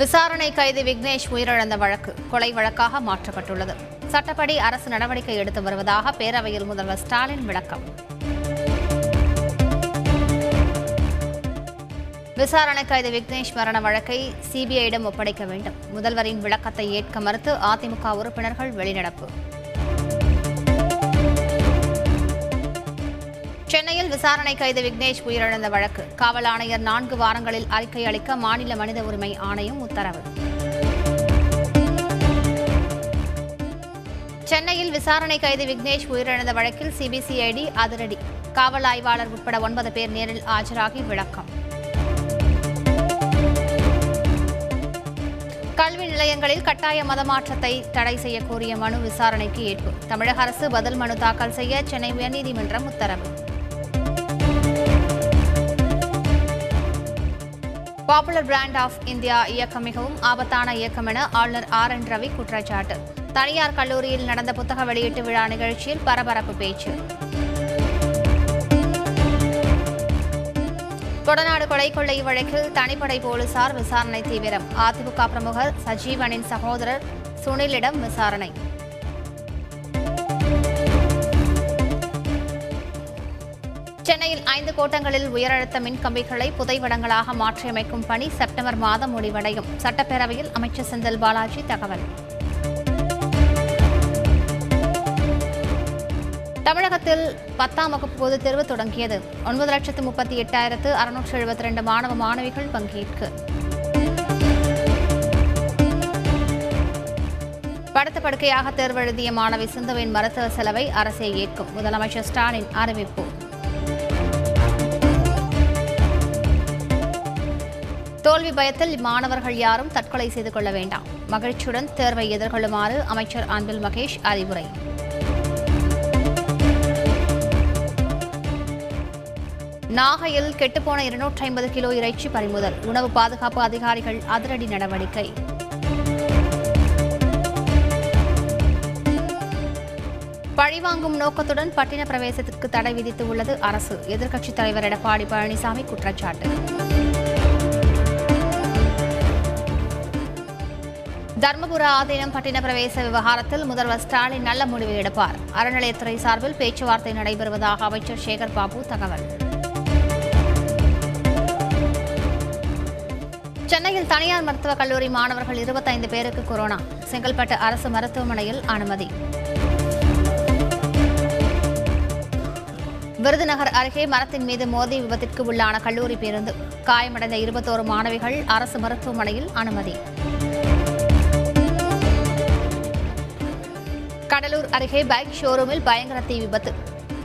விசாரணை கைது விக்னேஷ் உயிரிழந்த வழக்கு கொலை வழக்காக மாற்றப்பட்டுள்ளது. சட்டப்படி அரசு நடவடிக்கை எடுத்து வருவதாக பேரவையில் முதல்வர் ஸ்டாலின் விளக்கம். விசாரணை கைது விக்னேஷ் மரண வழக்கை சிபிஐயிடம் ஒப்படைக்க வேண்டும். முதல்வரின் விளக்கத்தை ஏற்க மறுத்து அதிமுக உறுப்பினர்கள் வெளிநடப்பு. விசாரணை கைது விக்னேஷ் உயிரிழந்த வழக்கு. காவல் ஆணையர் நான்கு வாரங்களில் அறிக்கை அளிக்க மாநில மனித உரிமை ஆணையம் உத்தரவு. சென்னையில் விசாரணை கைது விக்னேஷ் உயிரிழந்த வழக்கில் சிபிசிஐடி அதிரடி. காவல் ஆய்வாளர் உட்பட ஒன்பது பேர் நேரில் ஆஜராகி விளக்கம். கல்வி நிலையங்களில் கட்டாய மதமாற்றத்தை தடை செய்யக்கோரிய மனு விசாரணைக்கு ஏற்பு. தமிழக அரசு பதில் மனு தாக்கல் செய்ய சென்னை உயர்நீதிமன்றம் உத்தரவு. பாப்புலர் பிராண்ட் ஆஃப் இந்தியா இயக்கம் மிகவும் ஆபத்தான இயக்கம் என ஆளுநர் ஆர் என் ரவி குற்றச்சாட்டு. தனியார் கல்லூரியில் நடந்த புத்தக வெளியீட்டு விழா நிகழ்ச்சியில் பரபரப்பு பேச்சு. கொடநாடு கொலை கொள்ளை வழக்கில் தனிப்படை போலீசார் விசாரணை தீவிரம். அதிமுக பிரமுகர் சஜீவனின் சகோதரர் சுனிலிடம் விசாரணை. சென்னையில் ஐந்து கோட்டங்களில் உயரழுத்த மின்கம்பிகளை புதைவடங்களாக மாற்றியமைக்கும் பணி செப்டம்பர் மாதம் முடிவடையும். சட்டப்பேரவையில் அமைச்சர் செந்தில் பாலாஜி தகவல். தமிழகத்தில் பத்தாம் வகுப்பு பொதுத் தேர்வு தொடங்கியது. ஒன்பது லட்சத்து முப்பத்தி எட்டாயிரத்து அறுநூற்று எழுபத்தி ரெண்டு மாணவ மாணவிகள் பங்கேற்கு படுத்த படுக்கையாக தேர்வெழுதிய மாணவி சிந்துவின் மருத்துவ செலவை அரசே ஏற்கும். முதலமைச்சர் ஸ்டாலின் அறிவிப்பு. தோல்வி பயத்தில் மாணவர்கள் யாரும் தற்கொலை செய்து கொள்ள வேண்டாம். மகிழ்ச்சியுடன் தேர்வை எதிர்கொள்ளுமாறு அமைச்சர் அன்பில் மகேஷ் அறிவுரை. நாகையில் கெட்டுப்போன இருநூற்றி ஐம்பது கிலோ இறைச்சி பறிமுதல். உணவு பாதுகாப்பு அதிகாரிகள் அதிரடி நடவடிக்கை. பழிவாங்கும் நோக்கத்துடன் பட்டின பிரவேசத்திற்கு தடை விதித்து உள்ளது அரசு. எதிர்க்கட்சித் தலைவர் எடப்பாடி பழனிசாமி குற்றச்சாட்டு. தர்மபுர ஆதீனம் பட்டின பிரவேச விவகாரத்தில் முதல்வர் ஸ்டாலின் நல்ல முடிவு எடுப்பார். அறநிலையத்துறை சார்பில் பேச்சுவார்த்தை நடைபெறுவதாக அமைச்சர் சேகர் பாபு தகவல். சென்னையில் தனியார் மருத்துவக் கல்லூரி மாணவர்கள் இருபத்தைந்து பேருக்கு கொரோனா. செங்கல்பட்டு அரசு மருத்துவமனையில் அனுமதி. விருதுநகர் அருகே மரத்தின் மீது மோதி விபத்திற்கு உள்ளான கல்லூரி பேருந்து. காயமடைந்த இருபத்தோரு மாணவிகள் அரசு மருத்துவமனையில் அனுமதி. கடலூர் அருகே பைக் ஷோரூமில் பயங்கர தீ விபத்து.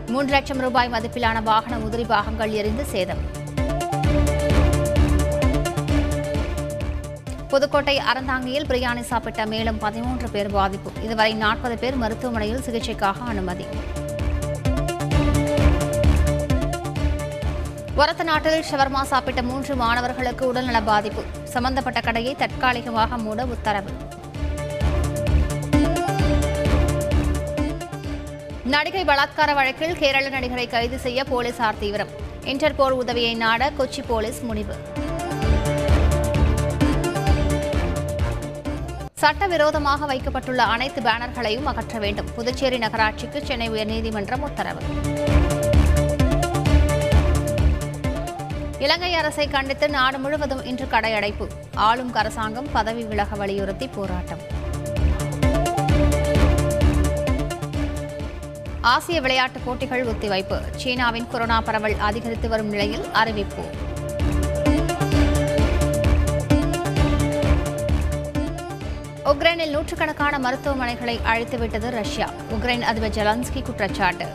மூன்று லட்சம் ரூபாய் மதிப்பிலான வாகன உதிரி பாகங்கள் எரிந்து சேதம். புதுக்கோட்டை அறந்தாங்கியில் பிரியாணி சாப்பிட்ட மேலும் பதிமூன்று பேர் பாதிப்பு. இதுவரை நாற்பது பேர் மருத்துவமனையில் சிகிச்சைக்காக அனுமதி. ஒரத்த நாட்டில் ஷவர்மா சாப்பிட்ட மூன்று மாணவர்களுக்கு உடல்நல பாதிப்பு. சம்பந்தப்பட்ட கடையை தற்காலிகமாக மூட உத்தரவு. நடிகை பலாத்கார வழக்கில் கேரள நடிகரை கைது செய்ய போலீசார் தீவிரம். இன்டர்போல் உதவியை நாட கொச்சி போலீஸ் முடிவு சட்டவிரோதமாக வைக்கப்பட்டுள்ள அனைத்து பேனர்களையும் அகற்ற வேண்டும். புதுச்சேரி நகராட்சிக்கு சென்னை உயர்நீதிமன்றம் உத்தரவு. இலங்கை அரசை கண்டித்து நாடு முழுவதும் இன்று கடையடைப்பு. ஆளும் அரசாங்கம் பதவி விலக வலியுறுத்தி போராட்டம். ஆசிய விளையாட்டுப் போட்டிகள் ஒத்திவைப்பு. சீனாவின் கொரோனா பரவல் அதிகரித்து வரும் நிலையில் அறிவிப்பு. உக்ரைனில் நூற்றுக்கணக்கான மருத்துவமனைகளை அழித்துவிட்டது ரஷ்யா. உக்ரைன் அதிபர் ஜெலன்ஸ்கி குற்றச்சாட்டு.